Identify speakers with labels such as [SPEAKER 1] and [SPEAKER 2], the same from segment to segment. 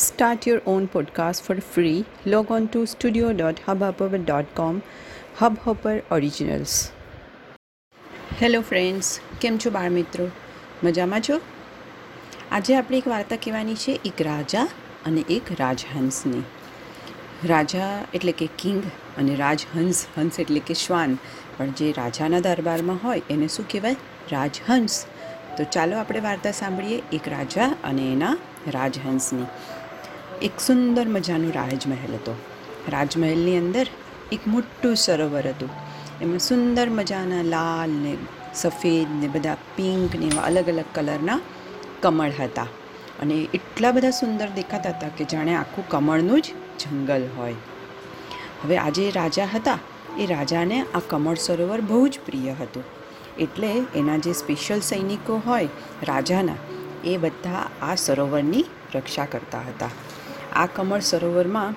[SPEAKER 1] Start your own podcast for free. Log on to studio.hubhopper.com. Hubhopper Originals. Hello friends કેમ છો બાળ મિત્રો મજામાં છો આજે આપણે એક વાર્તા કહેવાની છે, એક રાજા અને એક રાજહંસની રાજા એટલે કે કિંગ અને રાજહંસ, હંસ એટલે કે શ્વાન પણ જે રાજાના દરબારમાં હોય, એને શું કહેવાય રાજહંસ તો ચાલો આપણે વાર્તા સાંભળીએ, એક રાજા અને એના રાજહંસની એક સુંદર મજાનો રાજમહેલ હતો. રાજમહેલની અંદર એક મોટું સરોવર હતું. એમાં સુંદર મજાના લાલ ને સફેદ ને બધા પિંક ને એવા અલગ અલગ કલરના કમળ હતા. અને એટલા બધા સુંદર દેખાતા હતા કે જાણે આખું કમળનું જ જંગલ હોય. હવે આ જે રાજા હતા, એ રાજાને આ કમળ સરોવર બહુ જ પ્રિય હતું. એટલે એના જે સ્પેશિયલ સૈનિકો હોય, રાજાના, એ બધા આ સરોવરની રક્ષા કરતા હતા. આ કમળ સરોવરમાં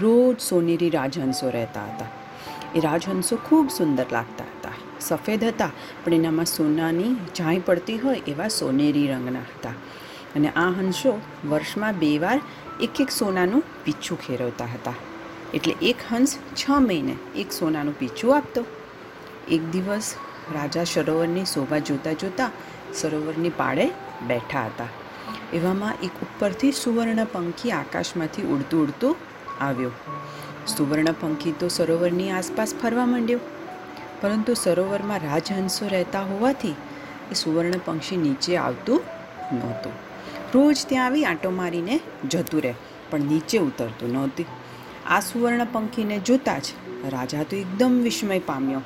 [SPEAKER 1] રોજ સોનેરી રાજહંસો રહેતા હતા. એ રાજહંસો ખૂબ સુંદર લાગતા હતા. સફેદ હતા, પણ એનામાં સોનાની જાય પડતી હોય એવા સોનેરી રંગના હતા. અને આ હંસો વર્ષમાં બે વાર એક એક સોનાનું પીછું ખેરવતા હતા. એટલે એક હંસ છ મહિને એક સોનાનું પીછું આપતો. એક દિવસ રાજા સરોવરની શોભા જોતાં જોતાં સરોવરની પાળે બેઠા હતા. એવામાં એક ઉપરથી સુવર્ણ પંખી આકાશમાંથી ઉડતું ઉડતું આવ્યો. સુવર્ણ પંખી તો સરોવરની આસપાસ ફરવા માંડ્યો. પરંતુ સરોવરમાં રાજહંસો રહેતા હોવાથી એ સુવર્ણ પંખી નીચે આવતું નહોતું. રોજ ત્યાં આવી આંટો મારીને જતું રહે, પણ નીચે ઉતરતું નહોતી. આ સુવર્ણ પંખીને જોતાં જ રાજા તો એકદમ વિસ્મય પામ્યો.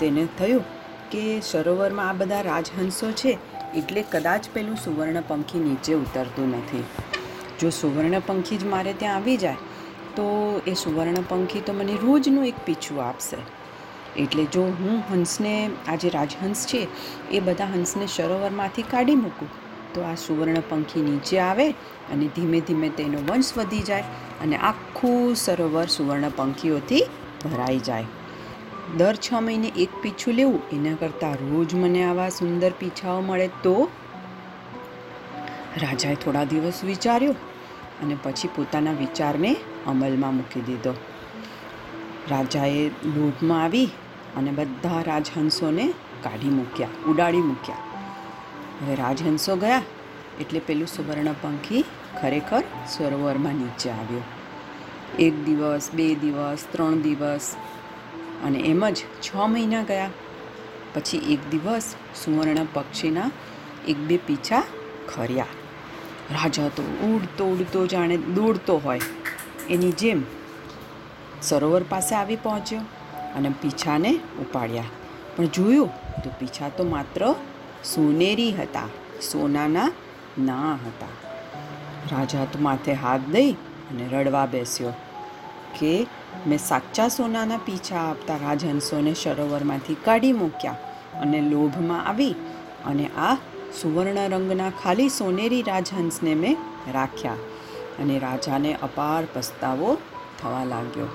[SPEAKER 1] તેને થયું કે સરોવરમાં આ બધા રાજહંસો છે એટલે કદાચ પેલું સુવર્ણપંખી નીચે ઉતરતું નથી. જો સુવર્ણ પંખી જ મારે ત્યાં આવી જાય, તો એ સુવર્ણ પંખી તો મને રોજનું એક પીછું આપશે. એટલે જો હું હંસને, આ જે રાજહંસ છે, એ બધા હંસને સરોવરમાંથી કાઢી મૂકું, તો આ સુવર્ણ પંખી નીચે આવે અને ધીમે ધીમે તેનો વંશ વધી જાય અને આખું સરોવર સુવર્ણ પંખીઓથી ભરાઈ જાય. દર છ મહિને એક પીછું લેવું, એના કરતાં રોજ મને આવા સુંદર પીછાઓ મળે તો? રાજાએ થોડા દિવસ વિચાર્યો અને પછી પોતાના વિચારને અમલમાં મૂકી દીધો. રાજાએ લોભમાં આવી અને બધા રાજહંસોને કાઢી મૂક્યા, ઉડાડી મૂક્યા. હવે રાજહંસો ગયા એટલે પેલું સુવર્ણ પંખી ખરેખર સરોવરમાં નીચે આવ્યો. એક દિવસ, બે દિવસ, ત્રણ દિવસ અને એમ જ છ મહિના ગયા. પછી એક દિવસ સુવર્ણ પક્ષીના એક બે પીછા ખર્યા. રાજા તો ઉડતો ઉડતો જાણે દોડતો હોય. એની જેમ સરોવર પાસે આવી પહોંચ્યો અને પીછાને ઉપાડ્યા. પણ જોયું તો પીછા તો માત્ર સોનેરી હતા, સોનાના ના હતા. રાજા તો માથે હાથ દઈ અને રડવા બેસ્યો કે મેં સાચા સોનાના પીછા આપતા રાજહંસોને સરોવરમાંથી કાઢી મૂક્યા અને લોભમાં આવી અને આ સુવર્ણ રંગના ખાલી સોનેરી રાજહંસને મેં રાખ્યા અને રાજાને અપાર પસ્તાવો થવા લાગ્યો.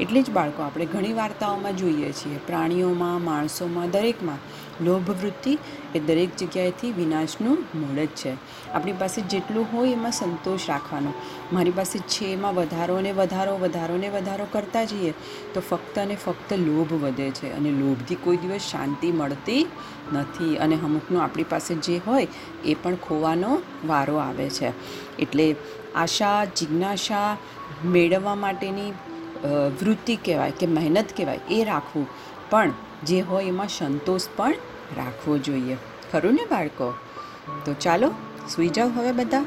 [SPEAKER 1] એટલે જ બાળકો, આપણે ઘણી વાર્તાઓમાં જોઈએ છીએ, પ્રાણીઓમાં, માણસોમાં, દરેકમાં લોભ વૃત્તિ એ દરેક જગ્યાએથી વિનાશનું મૂળ જ છે. આપણી પાસે જેટલું હોય એમાં સંતોષ રાખવાનો. મારી પાસે છે એમાં વધારો ને વધારો વધારો ને વધારો કરતા જઈએ તો ફક્ત અને ફક્ત લોભ વધે છે અને લોભથી કોઈ દિવસ શાંતિ મળતી નથી અને અમુકનું આપણી પાસે જે હોય એ પણ ખોવાનો વારો આવે છે. એટલે આશા, જિજ્ઞાસા મેળવવા માટેની વૃત્તિ કહેવાય કે મહેનત કહેવાય એ રાખવું. પણ જે હોય એમાં સંતોષ પણ રાખવો જોઈએ. ખરું ને બાળકો? તો ચાલો, સૂઈ જાઓ હવે બધા.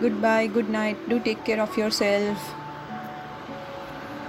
[SPEAKER 1] Good bye good night do take care of yourself